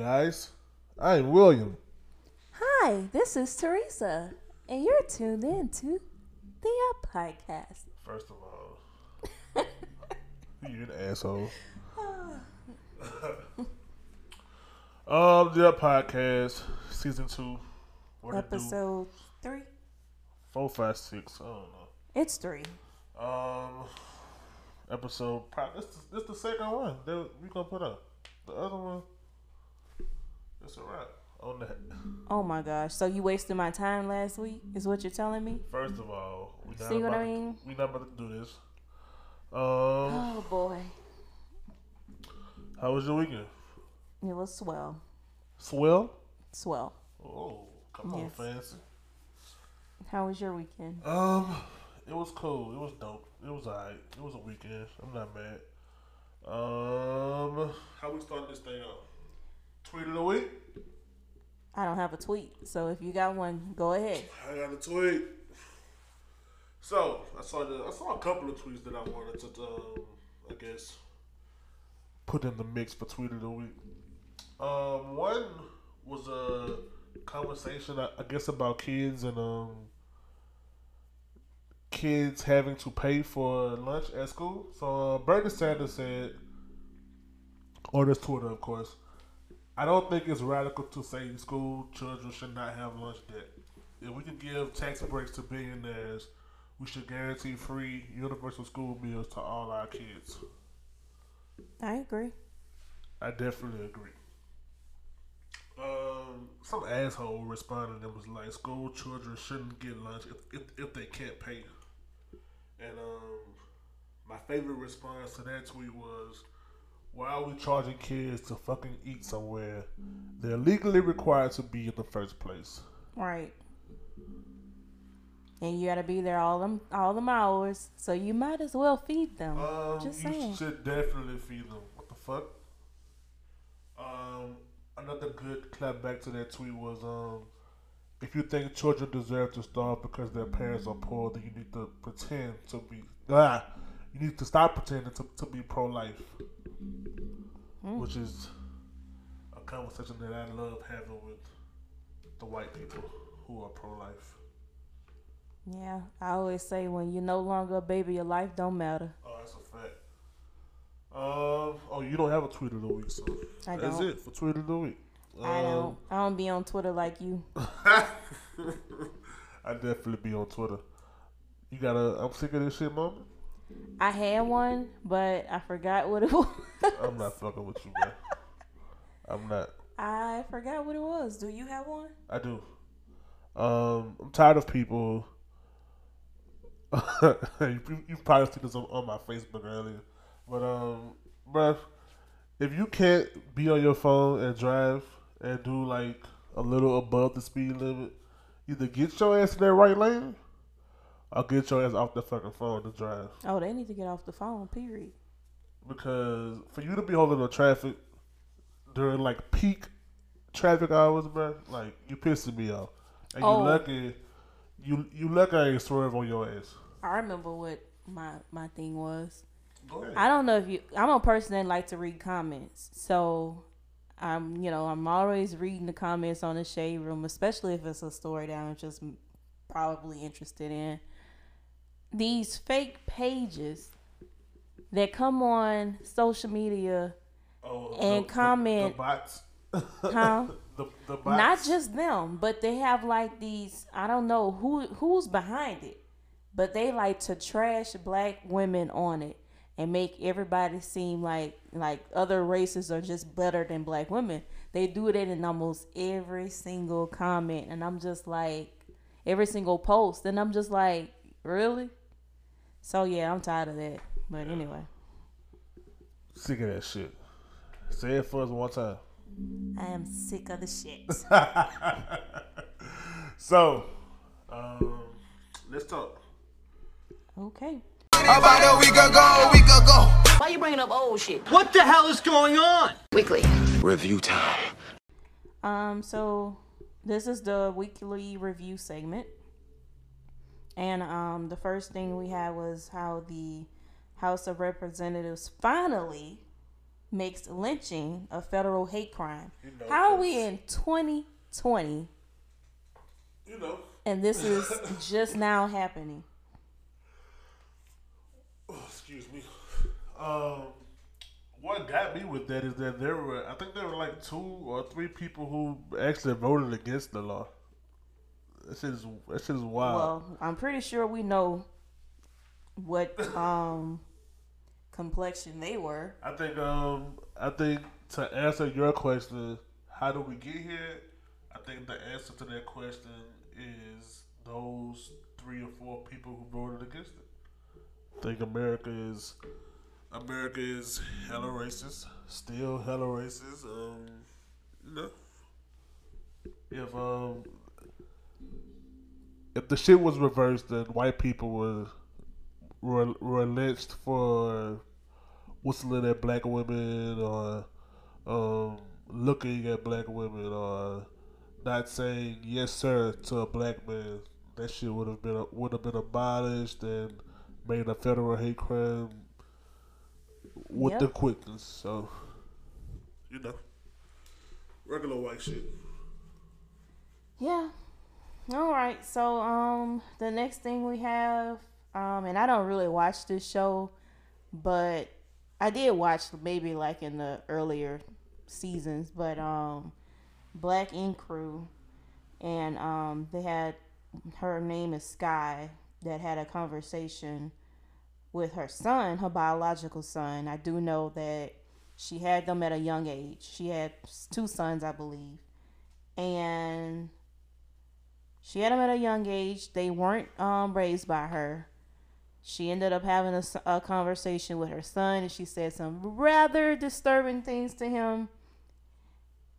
guys. I'm William. Hi, this is Teresa, and you're tuned in to the Up Podcast. First of all, you're an asshole. um, the Up Podcast, season two. What? Episode three. Four, five, six. I don't know. It's three. Um, episode. This this the second one that we gonna put up. The other one, it's a wrap on that. Oh my gosh! So you wasted my time last week? Is what you're telling me? First of all, we not See what about I to- mean? we not about to do this. Um, Oh boy, how was your weekend? it was swell, Swell. swell. Oh, come on, fancy. How was your weekend? Um, it was cool. It was dope. It was alright. It was a weekend. I'm not mad. Um, how we starting this thing off? Tweet of the week. I don't have a tweet, so if you got one, go ahead. I got a tweet. So I saw the I saw a couple of tweets that I wanted to um, I guess put in the mix for tweet of the week. Um, one was a conversation I, I guess about kids and um kids having to pay for lunch at school. So uh, Bernie Sanders said on his Twitter, of course. I don't think it's radical to say school children should not have lunch debt. If we can give tax breaks to billionaires, we should guarantee free universal school meals to all our kids. I agree. I definitely agree. Um, some asshole responded and was like, "School children shouldn't get lunch if, if, if they can't pay." And um, my favorite response to that tweet was, "Why are we charging kids to fucking eat somewhere they're legally required to be in the first place?" Right. And you gotta be there all them all them hours, so you might as well feed them. Um, Just you saying. should definitely feed them. What the fuck? Um, another good clap back to that tweet was um, if you think children deserve to starve because their parents are poor, then you need to pretend to be ah, you need to stop pretending to, to be pro life, which is a conversation that I love having with the white people who are pro life. Yeah, I always say when you're no longer a baby, your life don't matter. Oh, that's a fact. Um. Oh, you don't have a tweet of the week, so I that's don't. it for tweet of the week. I Um, don't. I don't be on Twitter like you. I definitely be on Twitter. You got a? I'm sick of this shit, mom. I had one, but I forgot what it was. I'm not fucking with you, man. I'm not. I forgot what it was. Do you have one? I do. Um, I'm tired of people. you, you probably seen this on, on my Facebook earlier, but um, bruh, if you can't be on your phone and drive and do like a little above the speed limit, either get your ass in that right lane, or get your ass off the fucking phone to drive. Oh, they need to get off the phone. Period. Because for you to be holding the traffic during like peak traffic hours, bro, like you pissing me off. And Oh. you lucky, you you lucky I ain't swerve on your ass. I remember what my my thing was. I don't know if you. I'm a person that like to read comments, so I'm you know I'm always reading the comments on the shade room, especially if it's a story that I'm just probably interested in. These fake pages that come on social media, Oh, and comment- the, bots. huh? the the bots. Not just them, but they have like these. I don't know who who's behind it, but they like to trash black women on it and make everybody seem like like other races are just better than black women. They do it in almost every single comment, and I'm just like every single post, and I'm just like, really? So yeah, I'm tired of that. But anyway, sick of that shit. Say it for us one time. I am sick of the shit. So, um, let's talk. okay. About a week ago, a week ago. Why you bringing up old shit? What the hell is going on? Weekly. Review time. Um, so this is the weekly review segment. And um the first thing we had was how the House of Representatives finally makes lynching a federal hate crime. You know, How are we in 2020 You know, and this is just now happening? excuse me. Um, what got me with that is that there were, I think there were like two or three people who actually voted against the law. Shit is this is wild. Well, I'm pretty sure we know what um complexion they were. I think um I think to answer your question, how do we get here? I think the answer to that question is those three or four people who voted against it. I think America is America is hella racist, still hella racist. Um, you know, if um if the shit was reversed, then white people were were, were lynched for whistling at black women or um, looking at black women or not saying yes sir to a black man. That shit would have been would have been abolished and made a federal hate crime with the quickness. So you know, regular white shit. Yeah. All right. So um the next thing we have um and I don't really watch this show, but I did watch maybe like in the earlier seasons, but um Black Ink Crew and um they had her name is Sky that had a conversation with her son, her biological son. I do know that she had them at a young age. She had two sons, I believe. And she had them at a young age. They weren't um, raised by her. She ended up having a conversation with her son, and she said some rather disturbing things to him.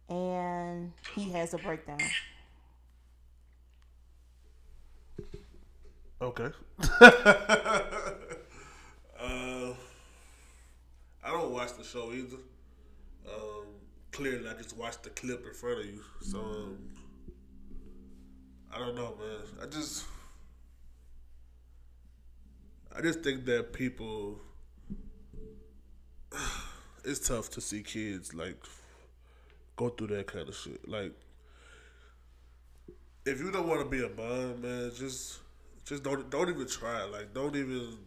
And he has a breakdown. Okay. uh, I don't watch the show either. Um, clearly, I just watched the clip in front of you. So, um, I don't know, man. I just, I just think that people, it's tough to see kids like go through that kind of shit. Like, if you don't want to be a mom, man, just just don't don't even try. Like don't even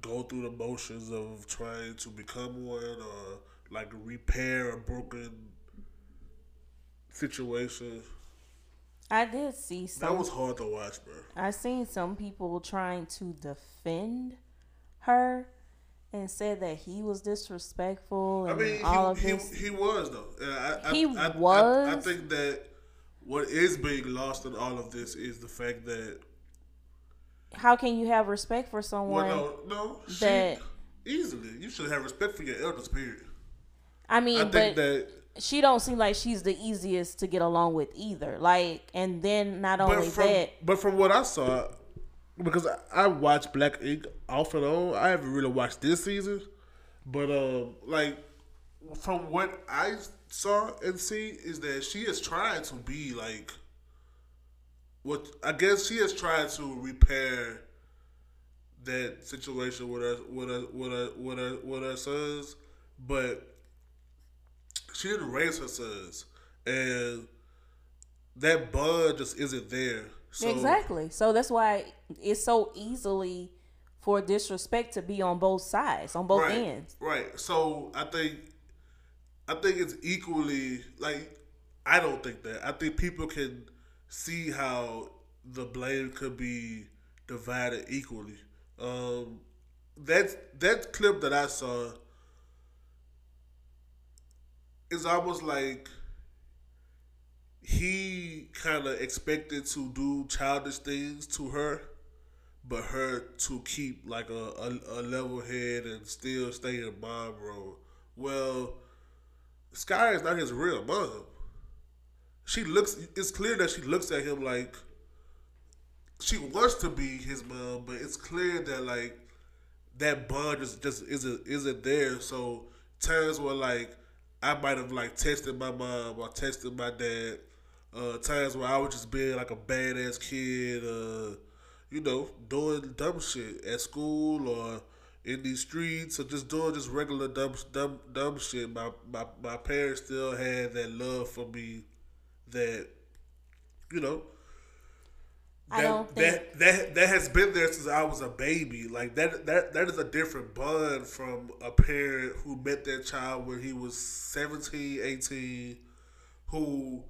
go through the motions of trying to become one or like repair a broken situation. I did see some. That was hard to watch, bro. I seen some people trying to defend her and said that he was disrespectful I mean, all of he, this. he, he was though. I, I, He I, I, I, think that what is being lost in all of this is the fact that How can you have respect for someone? well, no, no, she, that- easily you should have respect for your elders. Period. I mean, I think that she don't seem like she's the easiest to get along with either. Like, and then not only but from that, but from what I saw, because I, I watch Black Ink off and on, I haven't really watched this season. But um, like from what I saw and see is that she is trying to be like what I guess she is trying to repair that situation with her with her with her with her, with her sons, but she didn't raise her sons, and that bond just isn't there. So, exactly. So that's why it's so easily for disrespect to be on both sides, on both right, ends. Right. So I think I think it's equally like I don't think that. I think people can see how the blame could be divided equally. Um that that clip that I saw is almost like he kind of expected to do childish things to her, but her to keep like a, a, a level head and still stay in mom role. Well, Sky is not his real mom. She looks. It's clear that she looks at him like she wants to be his mom, but it's clear that like that bond just just isn't isn't there. So times where like I might have like tested my mom or tested my dad. Uh, times where I was just being like a badass kid, uh, you know, doing dumb shit at school or in these streets or just doing just regular dumb dumb dumb shit. My my my parents still had that love for me that you know I don't that think- that that has been there since I was a baby. Like that that that is a different bond from a parent who met their child when he was 17, 18, who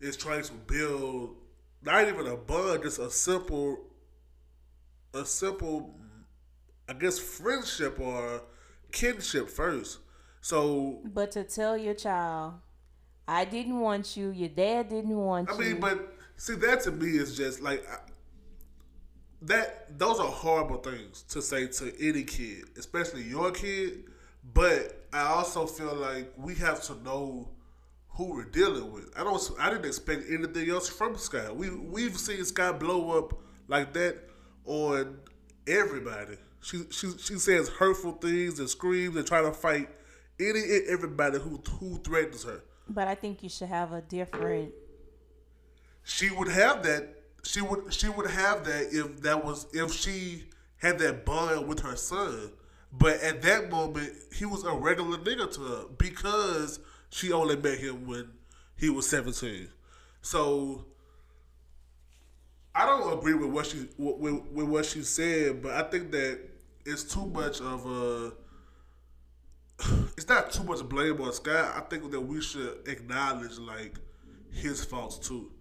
is trying to build not even a bond, just a simple a simple I guess friendship or kinship first. So But to tell your child, I didn't want you, your dad didn't want I you. I mean, but see, that to me is just like I, that. Those are horrible things to say to any kid, especially your kid. But I also feel like we have to know who we're dealing with. I don't. I didn't expect anything else from Sky. We we've seen Sky blow up like that on everybody. She she she says hurtful things and screams and try to fight any everybody who who threatens her. but I think you should have a different. She would have that she would she would have that if that was if she had that bond with her son but at that moment he was a regular nigga to her because she only met him when he was 17 so i don't agree with what she with, with what she said but i think that it's too much of a it's not too much blame on Sky. I think that we should acknowledge like his faults too.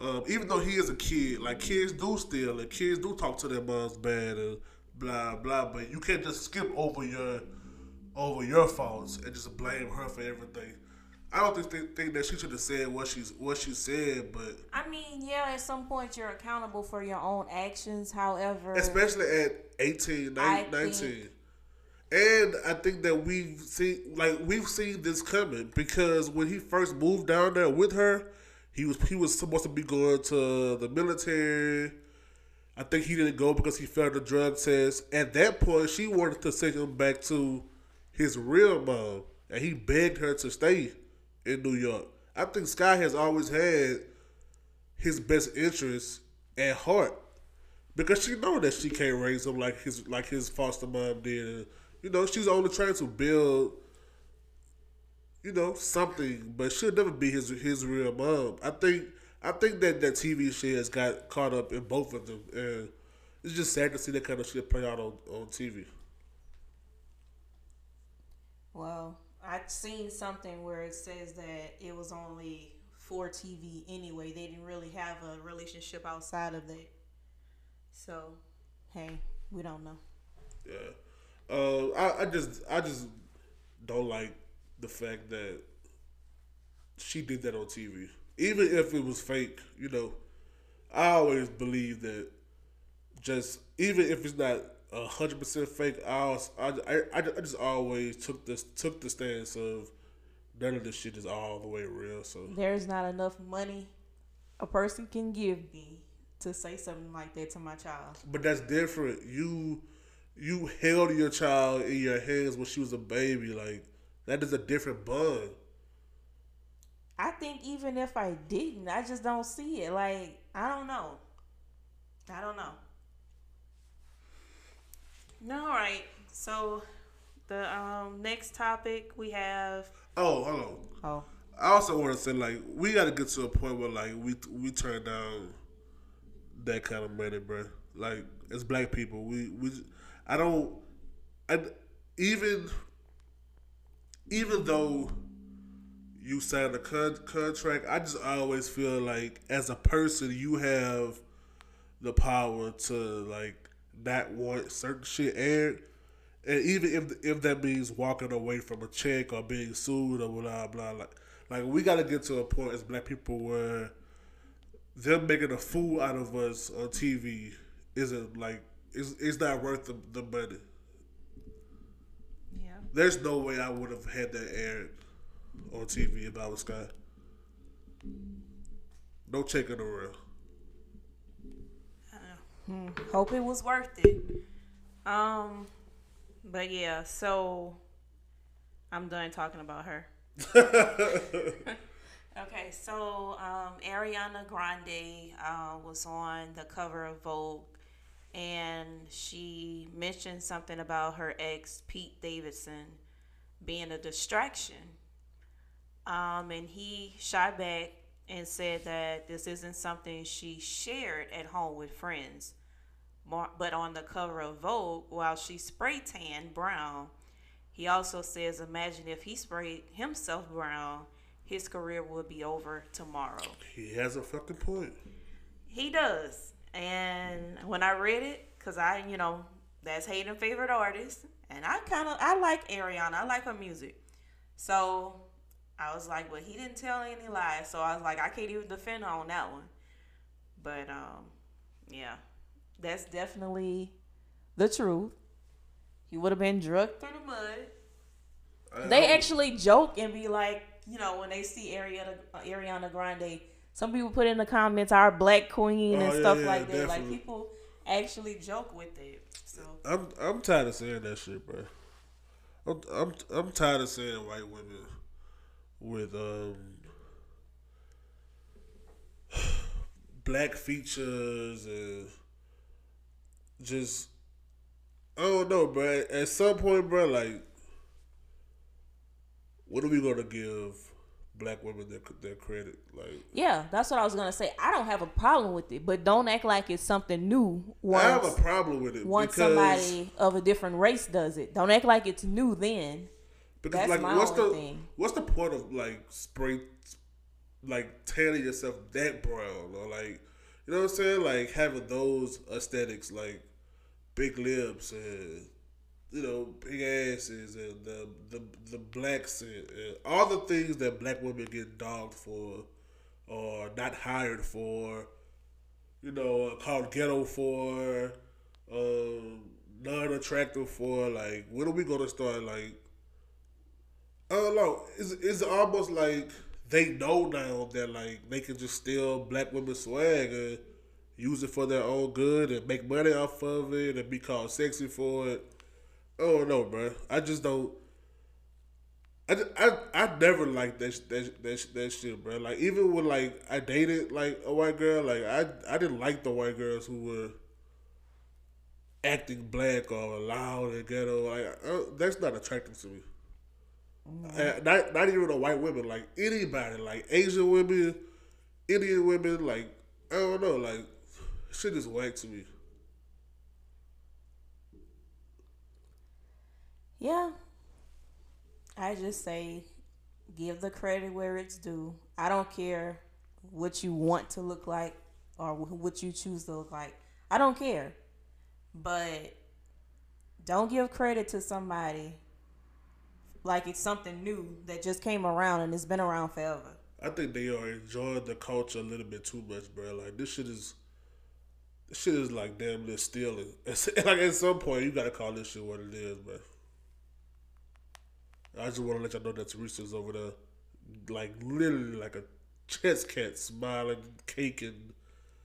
Um, even though he is a kid, like kids do steal and kids do talk to their moms bad and blah blah. But you can't just skip over your over your faults and just blame her for everything. I don't think, think, think that she should have said what she's what she said, but I mean, yeah, at some point you're accountable for your own actions. However, especially at 18, 19. 19. think- And I think that we've seen like we've seen this coming because when he first moved down there with her, he was he was supposed to be going to the military. I think he didn't go because he failed the drug test. At that point, she wanted to send him back to his real mom, and he begged her to stay in New York. I think Sky has always had his best interests at heart because she know that she can't raise him like his like his foster mom did. You know, she's only trying to build, you know, something, but she'll never be his his real mom. I think I think that that TV shit has got caught up in both of them, and it's just sad to see that kind of shit play out on on TV. well, I've seen something where it says that it was only for TV anyway. They didn't really have a relationship outside of that. So, hey, we don't know. Yeah. Uh, I, I just I just don't like the fact that she did that on TV. Even if it was fake, you know, I always believe that just even if it's not a hundred percent fake, I, I I I just always took this took the stance of none of this shit is all the way real. So There's not enough money a person can give me to say something like that to my child. But that's different. You you held your child in your hands when she was a baby. Like that is a different bond. I think even if I didn't, I just don't see it. Like, I don't know. I don't know. No, all right. So, the um, next topic we have. Oh, hold on. Oh, I also want to say like we got to get to a point where like we we turn down that kind of money, bro. Like as black people, we we I don't I even even though you sign a con- contract, I just always feel like as a person you have the power to like not want certain shit aired. And even if if that means walking away from a check or being sued or blah blah like like we gotta get to a point as black people where them making a fool out of us on TV isn't like it's, it's not worth the, the money. There's no way I would have had that aired on TV if I was Sky. No check in the real. Hope it was worth it. Um, but yeah, so I'm done talking about her. okay, so um, Ariana Grande uh, was on the cover of Vogue, and she mentioned something about her ex Pete Davidson being a distraction. Um, and he shot back and said that this isn't something she shared at home with friends, but on the cover of Vogue while she spray tanned brown. He also says, "Imagine if he sprayed himself brown, his career would be over tomorrow." He has a fucking point. He does. And when I read it, cause I, you know, that's Hayden' favorite artist, and I kind of I like Ariana. I like her music. So I was like, well, he didn't tell any lies. So I was like, I can't even defend her on that one. But um, yeah, that's definitely the truth. He would have been drugged through the mud. They actually joke and be like, you know, when they see Ariana Ariana Grande, some people put in the comments our black queen and Oh, stuff yeah, like that. Like people actually joke with it. So I'm I'm tired of saying that shit, bro. I'm I'm I'm tired of saying white women with um black features and just I don't know, bro. At some point, bro, like what are we gonna give black women their their credit? Like yeah, that's what I was gonna say. I don't have a problem with it, but don't act like it's something new I have a problem with it once somebody of a different race does it. Don't act like it's new then. Because That's like, my what's the thing. what's the point of like spray, like tanning yourself that brown or like, you know what I'm saying? Like having those aesthetics, like big lips and you know big asses and the the the blacks and, and all the things that black women get dogged for or not hired for, you know, uh, called ghetto for, um, non attractive for. Like, when are we gonna start like? I don't know. It's, it's almost like they know now that like they can just steal black women's swag and use it for their own good and make money off of it and be called sexy for it. I don't bro. I just don't. I, I, I never liked that, that, that, that shit, bro. Like even when like I dated like a white girl, like I I didn't like the white girls who were acting black or loud and ghetto. Like uh, that's not attractive to me. Uh, not not even the white women, like anybody, like Asian women, Indian women, like I don't know, like shit is whack to me. Yeah. I just say give the credit where it's due. I don't care what you want to look like or what you choose to look like. I don't care. But don't give credit to somebody like it's something new that just came around and it's been around forever. I think they are enjoying the culture a little bit too much, bro. Like this shit is, this shit is like damn near stealing. It's, like at some point, you gotta call this shit what it is, bro. I just want to let y'all know that Teresa's over there, like literally like a chess cat, smiling, caking.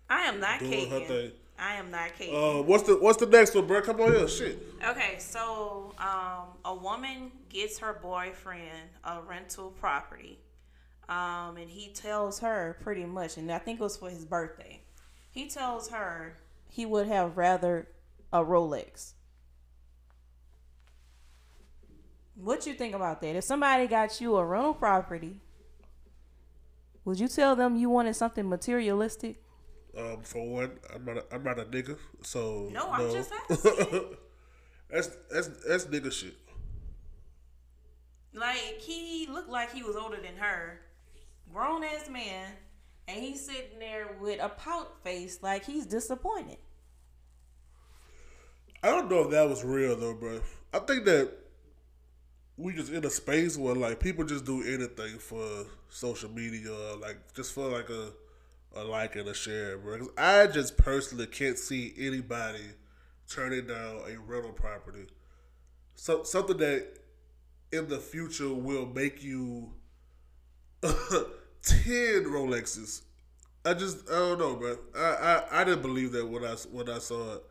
I am not Doing her caking. thing. I am not caking. Uh, what's the what's the next one, bro? Come on here, shit. Okay, so um, a woman gets her boyfriend a rental property, um, and he tells her pretty much, and I think it was for his birthday. He tells her he would have rather a Rolex. What you think about that? If somebody got you a rental property, would you tell them you wanted something materialistic? Um, for one, I'm not a, I'm not a nigga, so No, I'm just asking. that's that's that's nigga shit. Like he looked like he was older than her, grown ass man, and he's sitting there with a pout face, like he's disappointed. I don't know if that was real though, bro. I think that we just in a space where like people just do anything for social media, like just for like a a like and a share, bro. 'Cause I just personally can't see anybody turning down a rental property, so something that in the future will make you ten Rolexes. I just I don't know, bro. I, I I didn't believe that when I when I saw it.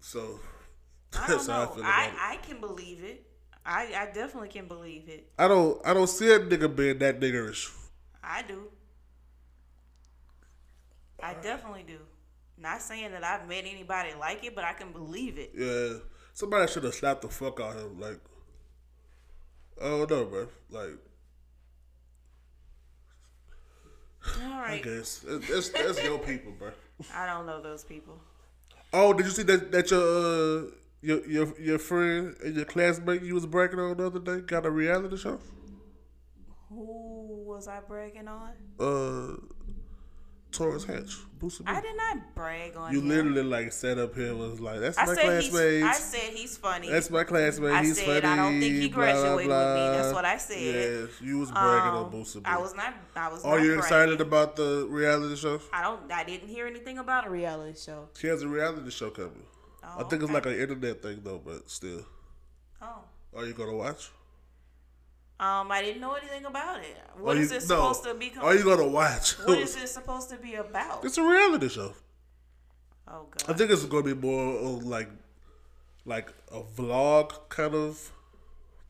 So I don't I know. feel I. I can believe it. I, I definitely can believe it. I don't I don't see a nigga being that niggerish. I do. I definitely do. Not saying that I've met anybody like it, but I can believe it. Yeah, somebody should have slapped the fuck out of him. Like, I don't know, bro. Like, all right. I guess that's that's your people, bro. I don't know those people. Oh, did you see that that your uh, your your your friend and your classmate you was bragging on the other day got a reality show? Who was I bragging on? Uh, Torence Hatch, Boosie. I did not brag on You him. literally like sat up here and was like, "That's I my classmate. I said he's funny. That's my classmate. I He's said, funny." I don't think he blah, blah, graduated with me. That's what I said. Yes, you was bragging on Um, Boosie. B. I was not. I was. Are you excited about the reality show? I don't. I didn't hear anything about a reality show. She has a reality show coming. I Oh, think it's like an internet thing though, but still. Oh. Are you gonna watch? Um, I didn't know anything about it. What is you, it supposed to be? Are you gonna watch? what is it supposed to be about? It's a reality show. Oh god. I think it's gonna be more of like, like a vlog kind of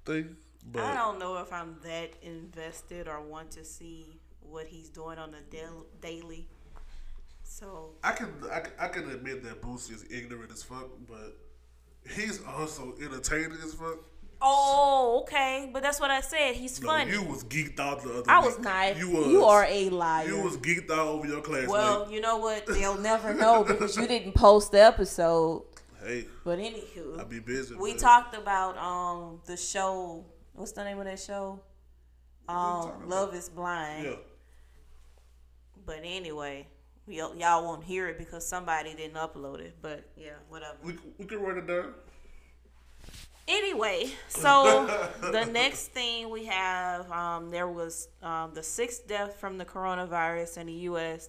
thing. But I don't know if I'm that invested or want to see what he's doing on the dail- daily. So I can I, can- I can admit that Boosie is ignorant as fuck, but he's also entertaining as fuck. Oh, okay, but that's what I said. He's No, funny. you was geeked out the other. Day. I week. was not. You You, are a liar. You was geeked out over your class. well, you know what? They'll never know because you didn't post the episode. hey, But anywho, I be busy. we man. talked about um the show. What's the name of that show? Um, about? Love Is Blind. Yeah. But anyway, y'all y'all won't hear it because somebody didn't upload it. But yeah, whatever. We we can write it down. Anyway, so the next thing we have, um, there was um, the sixth death from the coronavirus in the U.S.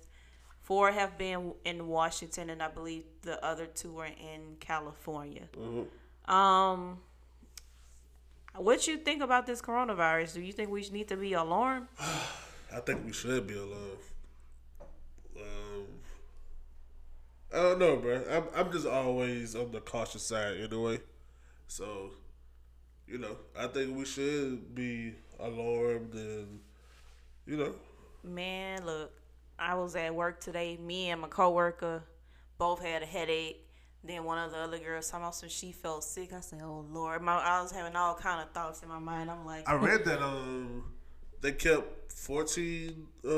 Four have been in Washington, and I believe the other two are in California. Um, what you think about this coronavirus? Do you think we need to be alarmed? I think we should be alone. Um, I don't know, bro. I'm I'm just always on the cautious side anyway. So, you know, I think we should be alarmed and, you know, Man, look, I was at work today. Me and my coworker both had a headache. Then one of the other girls some she felt sick. I said, "Oh Lord," my I was having all kind of thoughts in my mind. I'm like, I read that um they kept 14 uh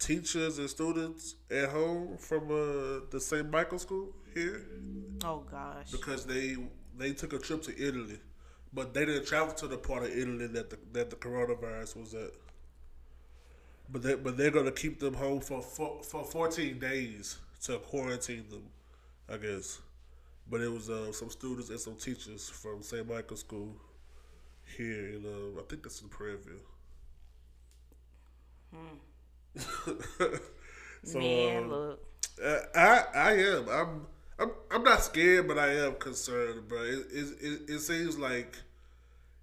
teachers and students at home from uh the St. Michael School here "Oh gosh." because they they took a trip to Italy, but they didn't travel to the part of Italy that the that the coronavirus was at. But they but they're gonna keep them home for for, for 14 days to quarantine them, I guess. But it was uh, some students and some teachers from St. Michael School here in um, I think that's in Prairieville. so Man, um, look. I I am. I'm I'm I'm not scared, but I am concerned, bro. It it it, it seems like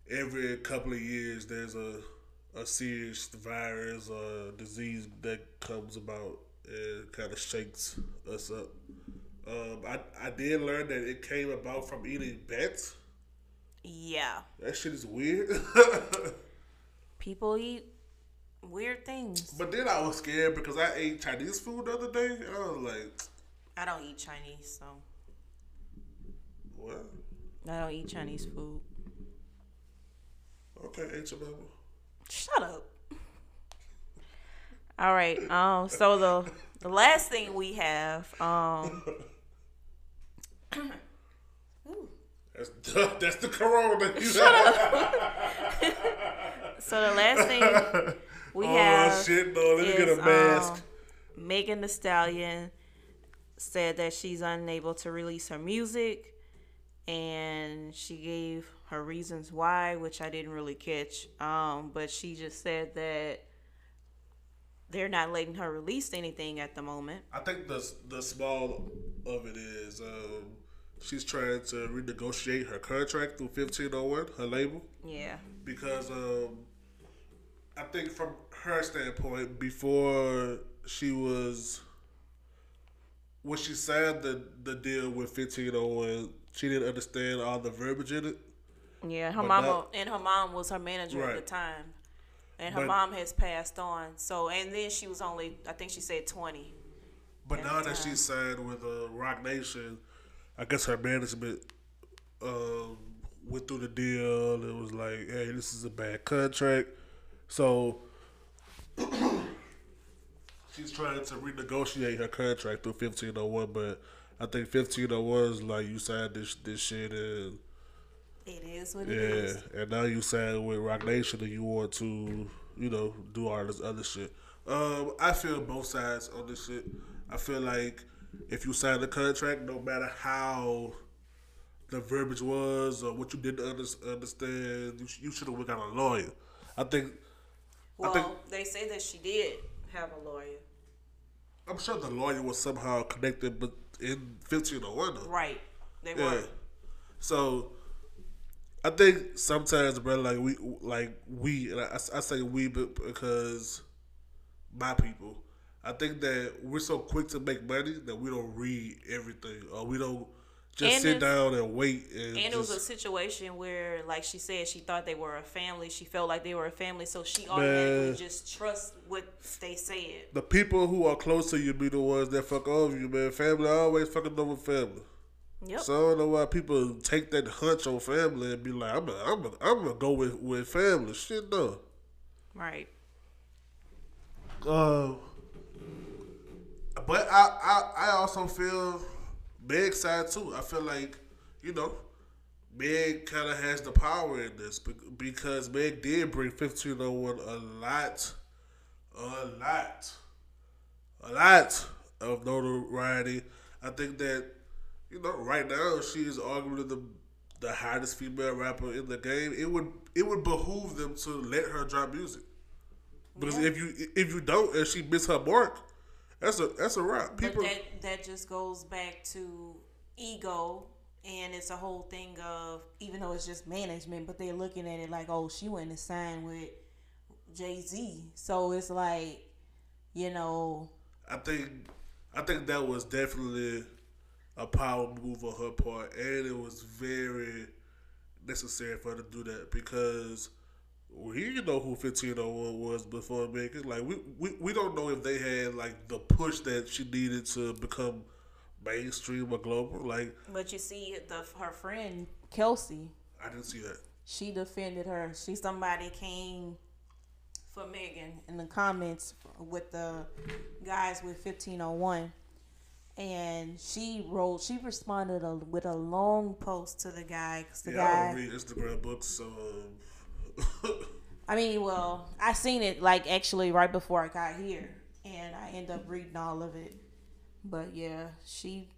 every couple of years there's a a serious virus or disease that comes about and kind of shakes us up. Um, I I did learn that it came about from eating bats. Yeah, That shit is weird. people eat weird things. but then I was scared because I ate Chinese food the other day. And I was like, I don't eat Chinese, so what? I don't eat Chinese food. Okay, ate your mama. Shut up. All right. Um. So the the last thing we have. Um. That's that's the corona. You show So the last thing we oh have shit! No, let me get a mask. um, Megan Thee Stallion said that she's unable to release her music, and she gave her reasons why, which I didn't really catch. Um, but she just said that they're not letting her release anything at the moment. I think the the small of it is um, she's trying to renegotiate her contract through fifteen oh one, her label, Yeah. because um, I think from her standpoint, before she was when she signed the the deal with fifteen oh one, she didn't understand all the verbiage in it. Yeah, her But mama that- and her mom was her manager at the time, and her But- mom has passed on. So, and then she was only, I think she said twenty. But at now that she signed with uh, Roc Nation, I guess her management um, went through the deal. It was like, hey, this is a bad contract. So she's trying to renegotiate her contract through 1501, but I think 1501 is like you signed this this shit and It is what yeah, it is. and now you signed with Roc Nation and you want to, you know, do all this other shit. Um, I feel both sides on this shit. I feel like if you sign the contract, no matter how the verbiage was or what you didn't under- understand, you, sh- you should have went got a lawyer. I think. Well, think they say that she did have a lawyer. I'm sure the lawyer was somehow connected, but in 1501, though. Right. They Yeah. were. So I think sometimes, bro, like we, like we, and I, I say we because my people. I think that we're so quick to make money that we don't read everything, or we don't just And sit down and wait. And, And it was a situation where, like she said, she thought they were a family. She felt like they were a family, so she automatically Man. just trust what they said. the people who are close to you be the ones that fuck over you, man. Family always fucking over family. Yep. So I don't know why people take that hunch on family and be like, I'm gonna, I'm gonna, I'm gonna go with with family. Shit, no. right. Uh, but I, I I also feel Meg's side too. I feel like you know Meg kind of has the power in this because Meg did bring fifteen oh one a lot, a lot, a lot of notoriety. I think that you know right now she is arguably the the hottest female rapper in the game. It would it would behoove them to let her drop music. Because if you if you don't and she miss her mark, that's a that's a wrap. People but that that just goes back to ego, and it's a whole thing of even though it's just management, but they're looking at it like, oh, she went and signed with Jay Z, so it's like, you know, I think I think that was definitely a power move on her part, and it was very necessary for her to do that because we didn't know who fifteen oh one was before Megan. Like we, we we don't know if they had like the push that she needed to become mainstream or global. Like but you see the her friend Kelsey, I didn't see that. she defended her. She somebody came for Megan in the comments with the guys with fifteen oh one, and she wrote. She responded a, with a long post to the guy. 'cause the Yeah, I don't read Instagram books, so um, I mean, well, I seen it like actually right before I got here, and I end up reading all of it. But yeah, she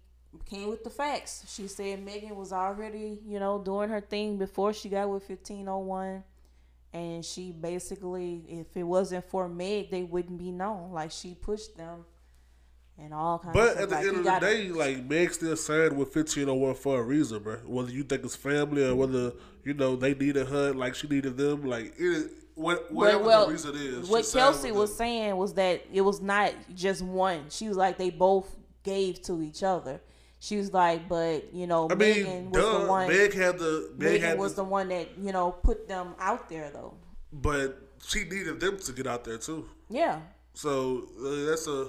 came with the facts. She said Megan was already, you know, doing her thing before she got with fifteen oh one, and she basically, if it wasn't for Meg, they wouldn't be known. Like she pushed them, and all kinds. But of stuff. But at the like, end of the gotta- day, like Meg still signed with fifteen oh one for a reason, bro. Whether you think it's family or whether you know they needed her like she needed them, like it, what, whatever well, the reason is. what Kelsey was saying was that it was not just one. She was like they both gave to each other. She was like, but you know, I mean, Megan was duh, the one. Meg had the Meg Megan had was the, the one that you know put them out there though. but she needed them to get out there too. Yeah, So uh, that's a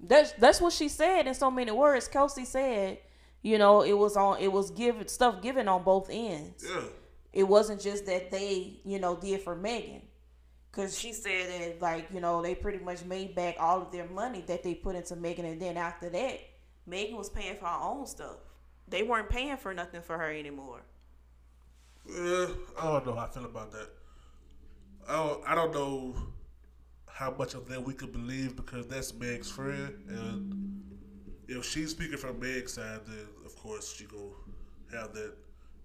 that's that's what she said in so many words. Kelsey said, you know, it was on. It was given stuff given on both ends. yeah. it wasn't just that they, you know, did for Megan. Cause she said that like, you know, they pretty much made back all of their money that they put into Megan and then after that, Megan was paying for her own stuff. They weren't paying for nothing for her anymore. Yeah, I don't know how I feel about that. I don't, I don't know how much of that we could believe because that's Meg's friend, and if she's speaking from Meg's side, then of course she gonna have that.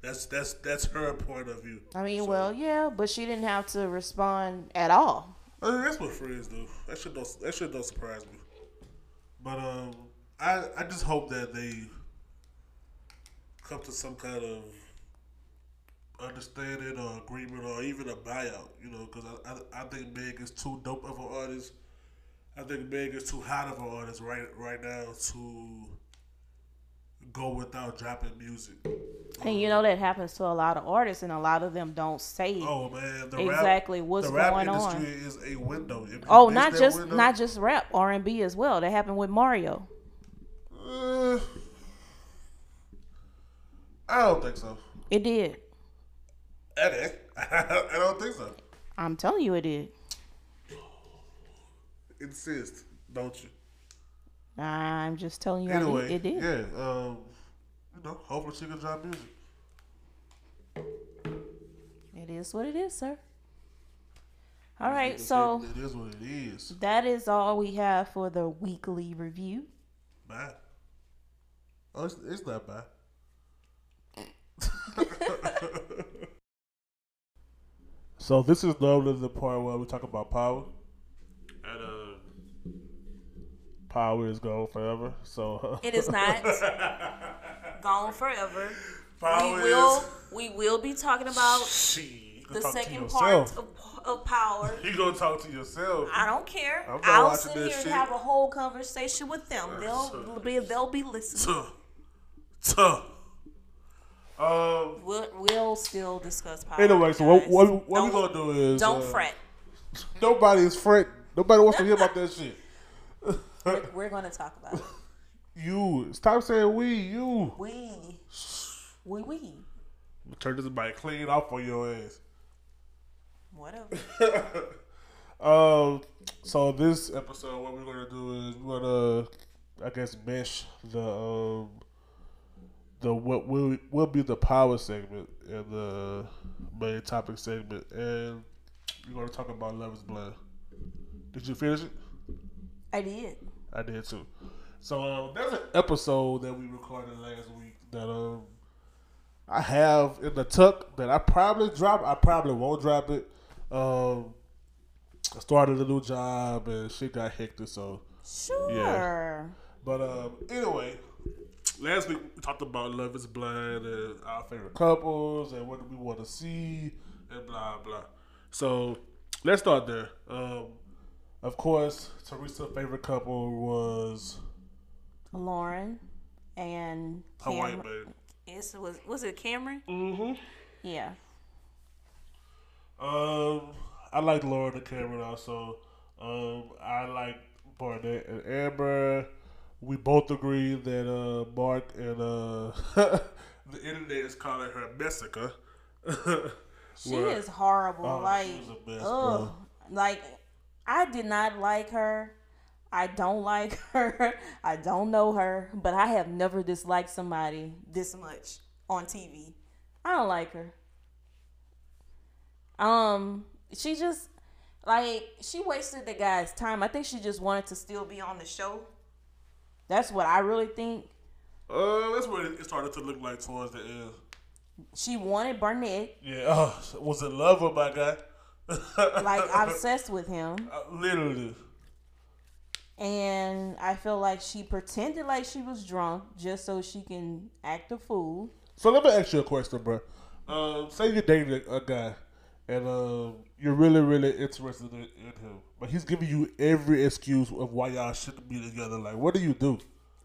That's that's that's her point of view. I mean, So, well, yeah, but she didn't have to respond at all. I mean, that's what friends do. That should don't that should don't surprise me. But um, I I just hope that they come to some kind of understanding or agreement or even a buyout. You know, because I, I I think Meg is too dope of an artist. I think Meg is too hot of an artist right right now to go without dropping music. And you know that happens to a lot of artists, and a lot of them don't say Oh man, the exactly rap, what's the rap going industry on. is a window. If Oh, not just window, not just rap, R and B as well. That happened with Mario. uh, I don't think so. It did. I I don't think so. I'm telling you, it did. Insist, don't you? I'm just telling you, I Anyway, did. it did. yeah. Um, you know, hopefully she can drop music. It is what it is, sir. All right, so it is what it is. that is all we have for the weekly review. Bye. Oh, it's, it's not bad. so this is normally the part where we talk about power, and uh, power is gone forever. So It is not gone forever. power we will we will be talking about She, the talk to second part of, of power. You gonna talk to yourself? I don't care. I'll sit here shit. and have a whole conversation with them. They'll be they'll be listening. Tuh. Um. We'll, we'll still discuss power. Anyway, so what what, what we gonna do is Don't uh, fret. Nobody is fret. Nobody wants to hear about that shit. We're, we're gonna talk about it. You stop saying we. You We we we turn this mic clean off on your ass. whatever. Um. So this episode, what we're gonna do is we're gonna, I guess, mesh the um, the what will will be the power segment and the main topic segment, and we're gonna talk about Love Is Blind. Did you finish it? I did. I did too. So um, there's an episode that we recorded last week that um I have in the tuck that I probably drop. I probably won't drop it. Um, I started a new job and shit got hectic. So, Sure. Yeah. but um, anyway, last week we talked about Love Is Blind and our favorite couples and what do we want to see and blah blah. So let's start there. Um, of course, Teresa's favorite couple was Lauren and Hawaii Cameron. Babe. It's, was was it Cameron? Mm-hmm. Yeah. Um, I like Lauren and Cameron also. Um, I like Barnett and Amber. We both agree that uh, Mark and uh, the internet is calling her Messica. She is horrible. Oh, like, she's a mess, ugh. bro. Like, I did not like her. I don't like her. I don't know her, but I have never disliked somebody this much on TV. I don't like her. Um, she just like she wasted the guy's time. I think she just wanted to still be on the show. That's what I really think. Uh, that's what it started to look like towards the end. She wanted Barnett, Yeah, uh, was in love with my guy. Like obsessed with him. Uh, Literally. and I feel like she pretended like she was drunk just so she can act a fool. So let me ask you a question, bro. Um, say you're dating a, a guy, and um, you're really, really interested in, in him, but he's giving you every excuse of why y'all shouldn't be together. Like, what do you do?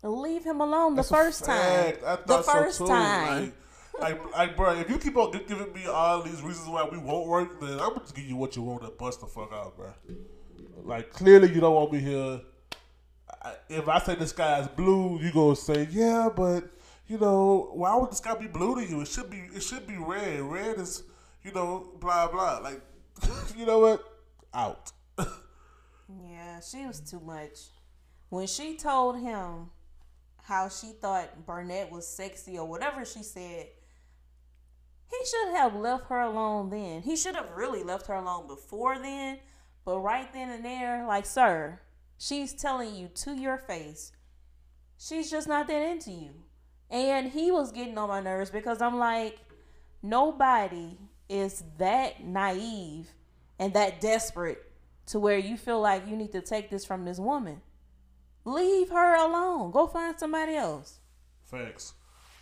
Leave him alone the That's a first time. fact. I The thought so, first too. time. Like, like, like, bro, if you keep on giving me all these reasons why we won't work, then I'm gonna just give you what you want and bust the fuck out, bro. Like, clearly you don't want me here. If I say the sky is blue, you gonna say, yeah, but you know, why would the sky be blue to you? It should be, it should be red. Red is, you know, blah blah. Like, you know what? Out. Yeah, she was too much. When she told him how she thought Barnett was sexy or whatever she said, he should have left her alone then. He should have really left her alone before then. But right then and there, like, sir, she's telling you to your face, she's just not that into you. And he was getting on my nerves because I'm like, nobody is that naive and that desperate to where you feel like you need to take this from this woman. Leave her alone. Go find somebody else. Facts.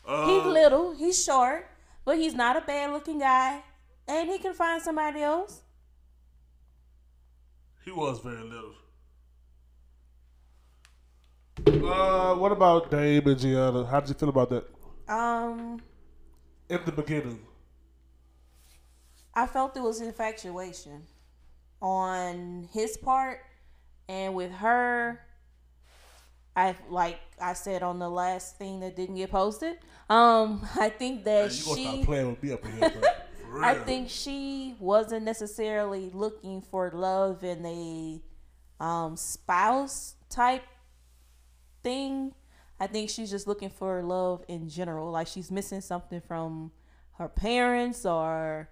He's Uh, little, he's short, but he's not a bad looking guy. And he can find somebody else. He was very little. Uh, what about Dame and Gianna? How did you feel about that Um, in the beginning? I felt it was infatuation on his part, and with her, I like I said on the last thing that didn't get posted. Um, I think that gonna she. stop playing with me up in here? I think she wasn't necessarily looking for love in a um, spouse type thing. I think she's just looking for love in general. Like she's missing something from her parents or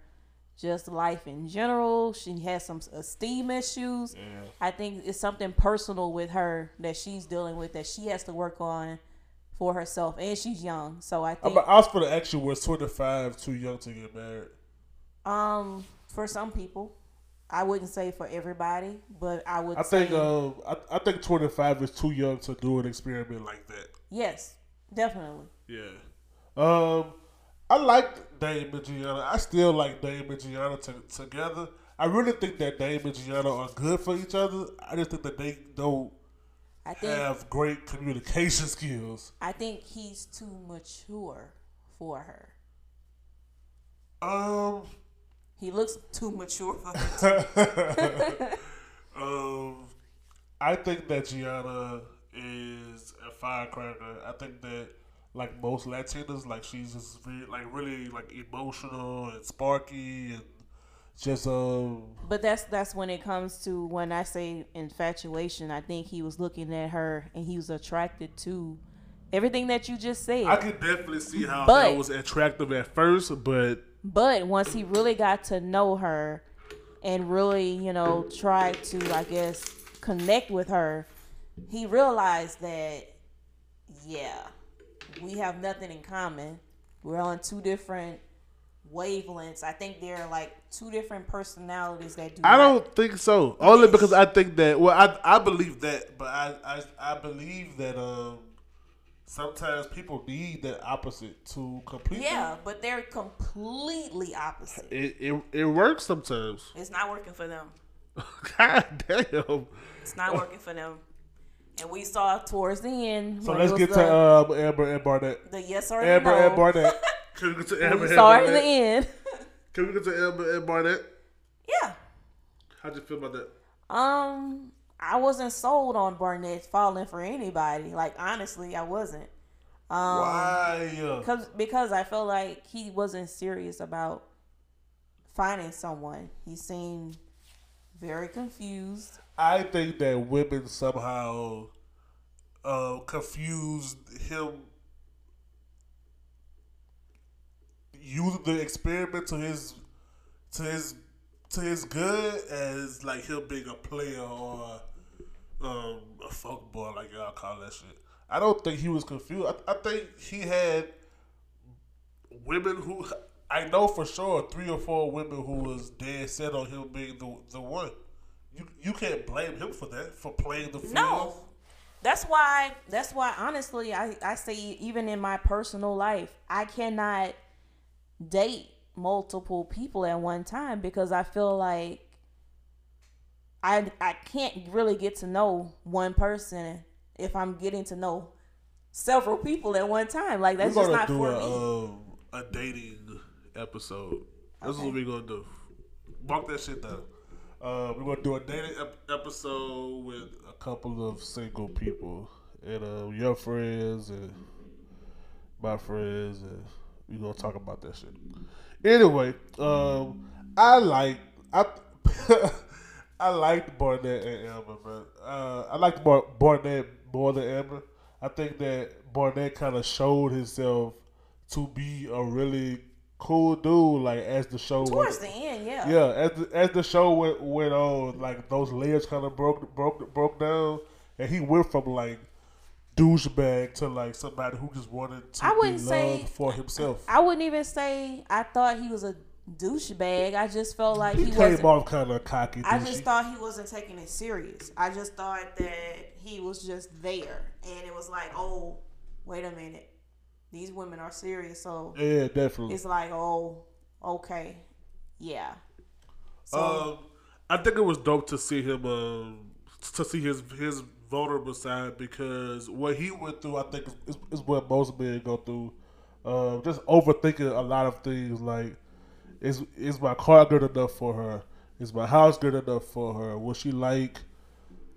just life in general. She has some esteem issues. I think it's something personal with her that she's dealing with that she has to work on for herself. And she's young. So I think I'm, I was for the action was 25 too young to get married. Um, for some people, I wouldn't say for everybody, but I would I say think um I, I think 25 is too young to do an experiment like that. yes, definitely. Yeah. Um, I like Dame and Gianna. I still like Dame and Gianna to, together. I really think that Dame and Gianna are good for each other. I just think that they don't I think have great communication skills. I think he's too mature for her. Um, He looks too mature for her. um, I think that Gianna is a firecracker. I think that like most Latinas, like she's just very, like really like emotional and sparky and just um but that's that's when it comes to when I say infatuation. I think he was looking at her and he was attracted to everything that you just said. I could definitely see how But- that was attractive at first, but But once he really got to know her and really, you know, tried to, I guess, connect with her, he realized that, yeah, we have nothing in common. We're on two different wavelengths. I think they're like two different personalities that do. I don't think so. Only because I think that well, I I believe that, but I I, I believe that um sometimes people need that opposite to complete. Yeah, but they're completely opposite. It, it it works sometimes. It's not working for them. God damn. It's not working for them. And we saw towards the end. So let's get the, to um, Amber and Barnett. the yes or Amber no. and Barnett. Can we get to We Amber and saw it in the end. Can we get to Amber and Barnett? yeah. How'd you feel about that? Um, I wasn't sold on Barnett falling for anybody. Like honestly, I wasn't. Um, Why? Cause because I felt like he wasn't serious about finding someone. He seemed very confused. I think that women somehow uh, confused him using the experiment to his to his to his good as like him being a player or um, a fuck boy, like y'all call that shit. I don't think he was confused. I, I think he had women who I know for sure three or four women who was dead set on him being the the one. You you can't blame him for that for playing the field. No. That's why that's why honestly I, I say even in my personal life, I cannot date multiple people at one time because I feel like I I can't really get to know one person if I'm getting to know several people at one time. Like that's just not do for a me. um, a dating episode. This is what we're gonna do. Mark that shit down. Uh, we're gonna do a dating ep- episode with a couple of single people and uh, your friends and my friends, and we're gonna talk about that shit. Anyway, um, I like I I liked Barnett and Amber, man. Uh, I liked Bar- Barnett more than Amber. I think that Barnett kind of showed himself to be a really cool dude. Like as the show Towards went, the end, yeah. yeah, as the, as the show went went on, like those layers kind of broke broke broke down, and he went from like douchebag to like somebody who just wanted to I wouldn't say- for himself. I wouldn't even say I thought he was a douchebag. I just felt like he he, came off kind of cocky. I douchey. just thought he wasn't taking it serious. I just thought that he was just there, and it was like, oh, wait a minute, these women are serious. So yeah, definitely. it's like, oh, okay, yeah. So Um, I think it was dope to see him. Um, to see his his vulnerable side because what he went through, I think, is, is, what most men go through. Uh, just overthinking a lot of things. Like, is is my car good enough for her? Is my house good enough for her? Will she like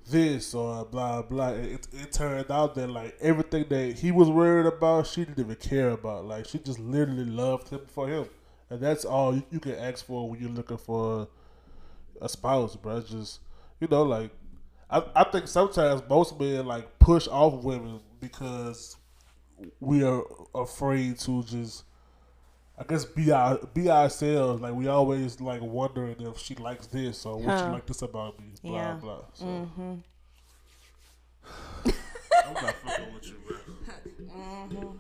this or blah blah? It, it turned out that like everything that he was worried about, she didn't even care about. Like, she just literally loved him for him, and that's all you, you can ask for when you're looking for a spouse, bro. It's just you know, like I, I think sometimes most men like push off women because we are afraid to just I guess be our be ourselves. Like we always like wondering if she likes this or what she like this about me. Blah Yeah. blah. So Mm-hmm. I'm not fucking with you, bro.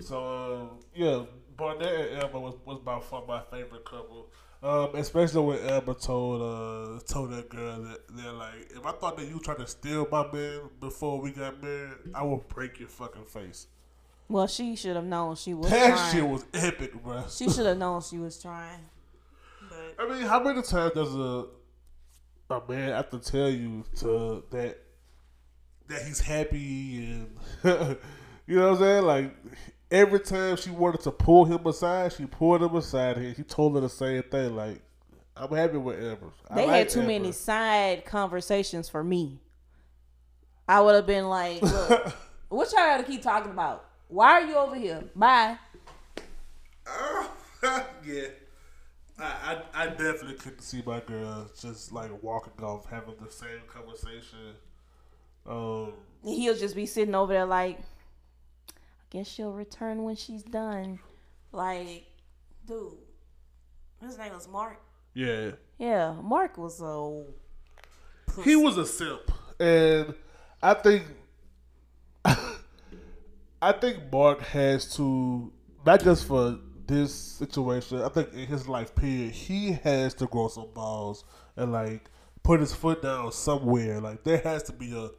So uh, yeah, Barnett and Emma was, was by far my favorite couple. Um, especially when Emma told uh told that girl that they're like, if I thought that you tried to steal my man before we got married, I will break your fucking face. Well, she should have known she was That trying. shit was epic, bro. she should have known she was trying. But I mean, how many times does a a man have to tell you to that that he's happy and you know what I'm saying? Like every time she wanted to pull him aside, she pulled him aside and he told her the same thing. Like, I'm happy with Amber. They like had too Amber. many side conversations for me. I would have been like, look, what y'all gotta keep talking about? Why are you over here? Bye. yeah. I, I I definitely couldn't see my girl just like walking off having the same conversation. Um he'll just be sitting over there like, I guess she'll return when she's done. Like, dude, his name was Mark. yeah. Yeah, Mark was a. he was a simp, and I think I think Mark has to not just for this situation. I think in his life period, he has to grow some balls and like put his foot down somewhere. Like there has to be a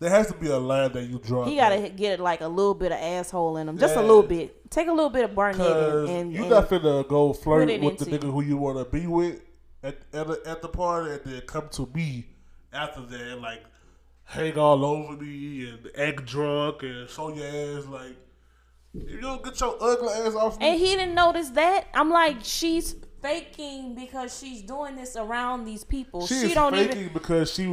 there has to be a line that you draw. He gotta get like a little bit of asshole in him, just a little bit. Take a little bit of Barnett and, and, you're and not finna go flirt with the nigga who you want to be with at at, the- at the party, and then come to me after that and like hang all over me and act drunk and show your ass like if you don't get your ugly ass off me. And he didn't notice that. I'm like, she's faking because she's doing this around these people. she, She, is don't faking even. because she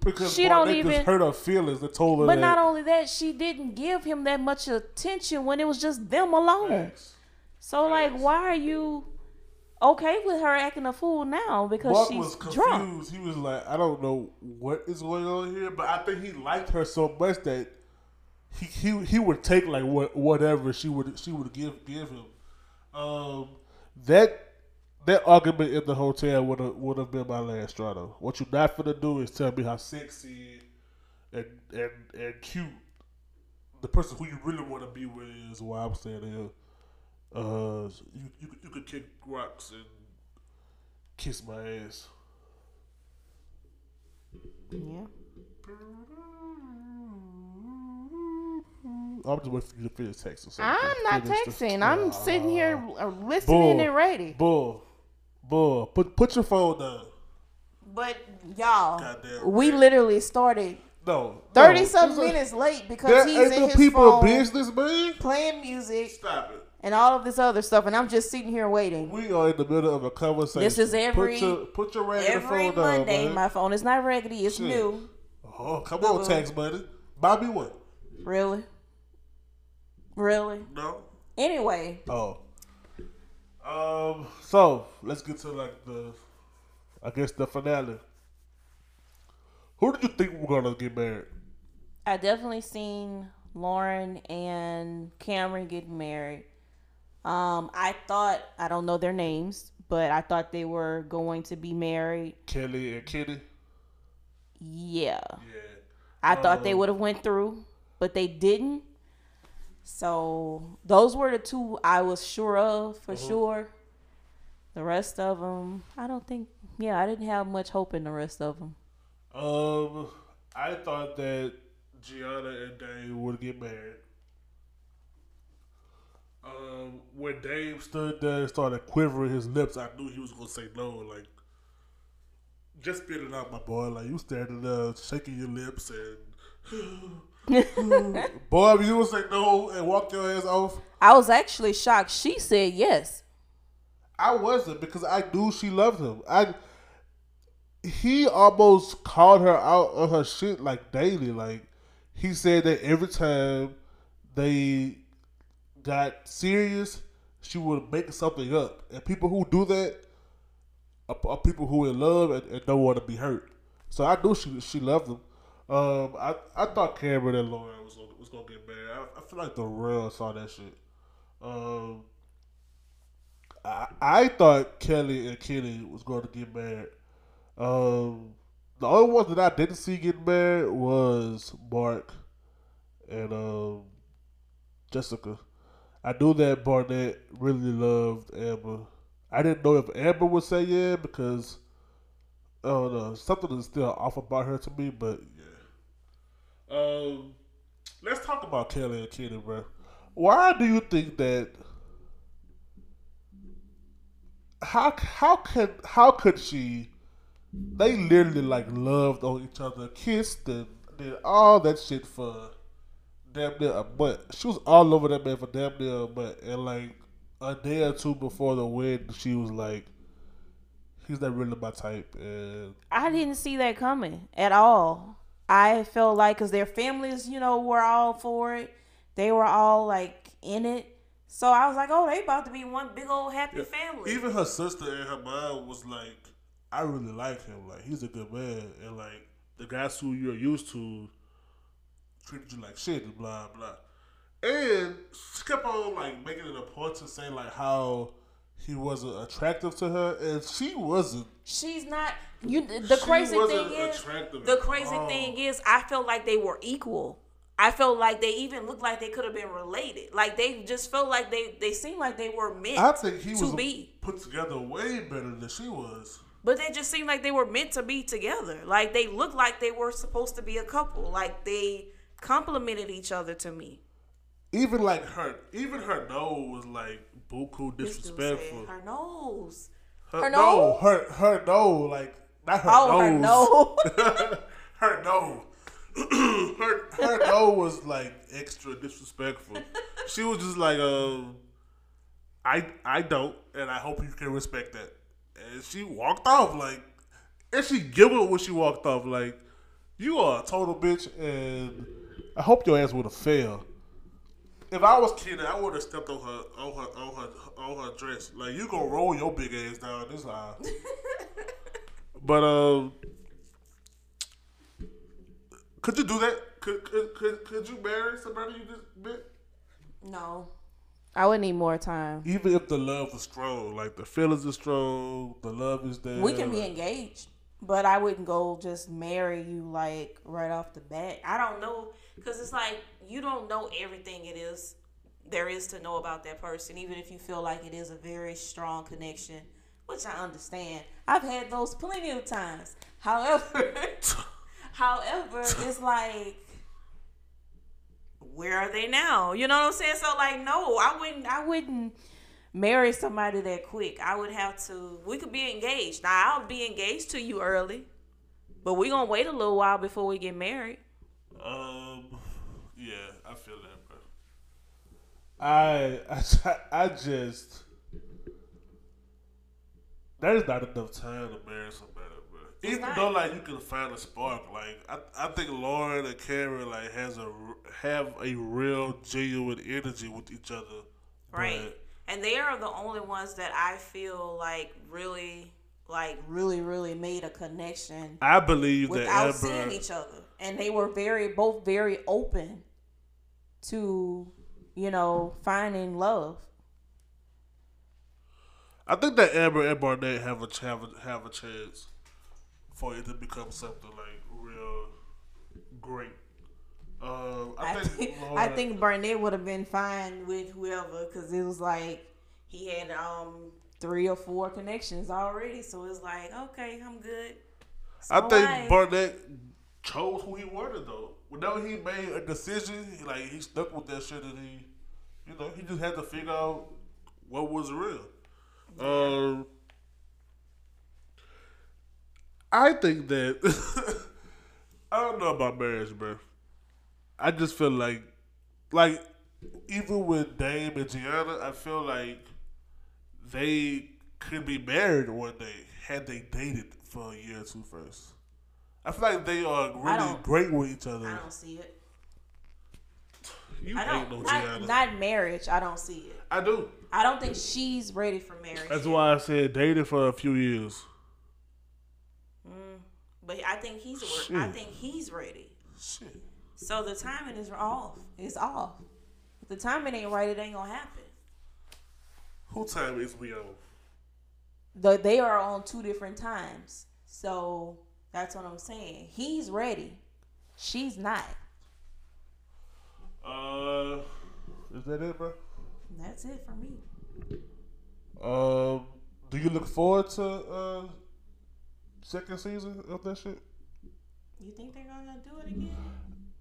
because She don't just even- hurt her feelings and told her But that. not only that, she didn't give him that much attention when it was just them alone. Facts. So like, why are you okay with her acting a fool now because Mark she's was confused. drunk? He was like, I don't know what is going on here, but I think he liked her so much that he he, he would take like what whatever she would she would give give him. Um, that that argument in the hotel would have would have been my last straw. Though. What you're not gonna do is tell me how sexy and and and cute the person who you really want to be with is. Why I'm saying here. Uh, you, you you could kick rocks and kiss my ass. Yeah. I'm just waiting for you to finish texting. so I'm not finish this. texting. I'm sitting here uh, listening Bull. and ready. Bull, bull. Put put your phone down. But y'all, Goddamn we right. literally started No, thirty no, something minutes late because That he's ain't in the his people phone business, man. playing music Stop it. And all of this other stuff, and I'm just sitting here waiting. We are in the middle of a conversation. This is every- put your, put your Every phone down, Monday, man. my phone is not raggedy; it's Shit. new. Oh, come on, tax money. Buy me one. Really, really. No. Anyway, Oh. Um. So let's get to like the, I guess the finale. Who did you think were gonna get married? I definitely seen Lauren and Cameron getting married. Um, I thought I don't know their names, but I thought they were going to be married. Kelly and Kenny. Yeah, Yeah. I thought they Um, would have went through, but they didn't. So those were the two I was sure of for Uh-huh. sure. The rest of them, I don't think. Yeah, I didn't have much hope in the rest of them. Um, I thought that Gianna and Dave would get married. Um, when Dave stood there and started quivering his lips, I knew he was gonna say no. Like, just spit it out, my boy. Like you standing there shaking your lips and Boy, if you would say no and walk your ass off, I was actually shocked. She said yes. I wasn't because I knew she loved him. I he almost called her out on her shit like daily. Like he said that every time they got serious, she would make something up. And people who do that are, are people who in love and, and don't want to be hurt. So I knew she she loved him. Um, I I thought Cameron and Lauren was gonna, was gonna get married. I, I feel like the real saw that shit. Um, I I thought Kelly and Kenny was going to get married. Um, the only ones that I didn't see getting married was Mark and um, Jessica. I knew that Barnett really loved Amber. I didn't know if Amber would say yeah because I don't know something is still off about her to me, but yeah. Um, let's talk about Kelly and Kenny, bro. Why do you think that? How how could how could she? They literally like loved on each other, kissed and did all that shit for damn near a month. She was all over that man for damn near a month, and like a day or two before the wedding, she was like, "He's not really my type," and I didn't see that coming at all. I felt like because their families, you know, were all for it. They were all like in it. So I was like, oh, they about to be one big old happy family. Even her sister and her mom was like, I really like him. Like he's a good man, and like the guys who you're used to treated you like shit and blah blah. And she kept on like making it a point to say like how he wasn't attractive to her, and she wasn't. She's not. You. The crazy thing is, the crazy thing is, I felt like they were equal. I felt like they even looked like they could have been related. Like they just felt like they they seemed like they were meant I think he to was be. put together way better than she was. But they just seemed like they were meant to be together. Like they looked like they were supposed to be a couple. Like they complimented each other to me. Even like her, even her nose was like buku disrespectful. Her nose. Her, her no, nose? her her nose, like not her Oh, her nose. nose. her nose. her her nose was like extra disrespectful. She was just like, um, I I don't, and I hope you can respect that. And she walked off like, and she giggled when she walked off like, you are a total bitch, and I hope your ass would have failed. If I was kidding, I would have stepped on her on her on her on her dress. Like you gonna roll your big ass down this aisle. but um, could you do that? Could could could, could you marry somebody you just met? no. I would need more time. Even if the love was strong, like the feelings are strong, the love is there. We can be like- engaged, but I wouldn't go just marry you like right off the bat. I don't know because it's like you don't know everything it is there is to know about that person, even if you feel like it is a very strong connection, which I understand. I've had those plenty of times. However, however, it's like where are they now? You know what I'm saying? So like, no, I wouldn't. I wouldn't marry somebody that quick. I would have to. We could be engaged. Now I'll be engaged to you early, but we're gonna wait a little while before we get married. Um, yeah, I feel that, bro. I I, I just there's not enough time to marry somebody, bro. Even not. though like you can find a spark, like I, I think Lauren and Karen like has a have a real genuine energy with each other, Right. but- And they are the only ones that I feel like really, like really, really made a connection I believe that without Amber. seeing each other. And they were very, both very open to, you know, finding love. I think that Amber and Barnett have a have a, have a chance for it to become something like real great. Um, I, I think, think, I think Barnett would have been fine with whoever because it was like he had um three or four connections already. So it's like, okay, I'm good. I think I- Barnett chose who he wanted though. Whenever he made a decision, he, like he stuck with that shit, and he, you know, he just had to figure out what was real. Um, I think that I don't know about marriage, bro. I just feel like, like, even with Dame and Gianna, I feel like they could be married one day had they dated for a year or two first. I feel like they are really great with each other. I don't see it. You I ain't don't. no. Not, not marriage. I don't see it. I do. I don't think she's ready for marriage. That's why I said dated for a few years. Mm, but I think he's. wor- I think he's ready. Shit. So the timing is off. It's off. If the timing ain't right, it ain't gonna happen. Who time is we on? The, they are on two different times. So that's what I'm saying. He's ready. She's not. Uh, is that it, bro? That's it for me. Um, do you look forward to uh second season of that shit? You think they're gonna do it again?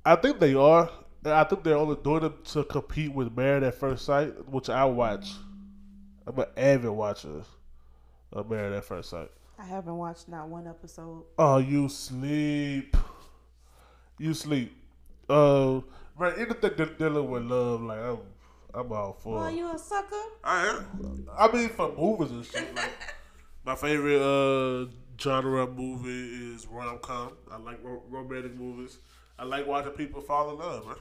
I think they are. I think they're only doing it to compete with Married at First Sight, which I watch. I'm an avid watcher of Married at First Sight. I haven't watched not one episode. Oh, you sleep. You sleep. Uh, right. Anything that dealing with love, like I'm, I'm all for. Oh, it. you a sucker? I am. I mean, for movies and shit. Like, my favorite uh, genre movie is rom com. I like ro- romantic movies. I like watching people fall in love, man.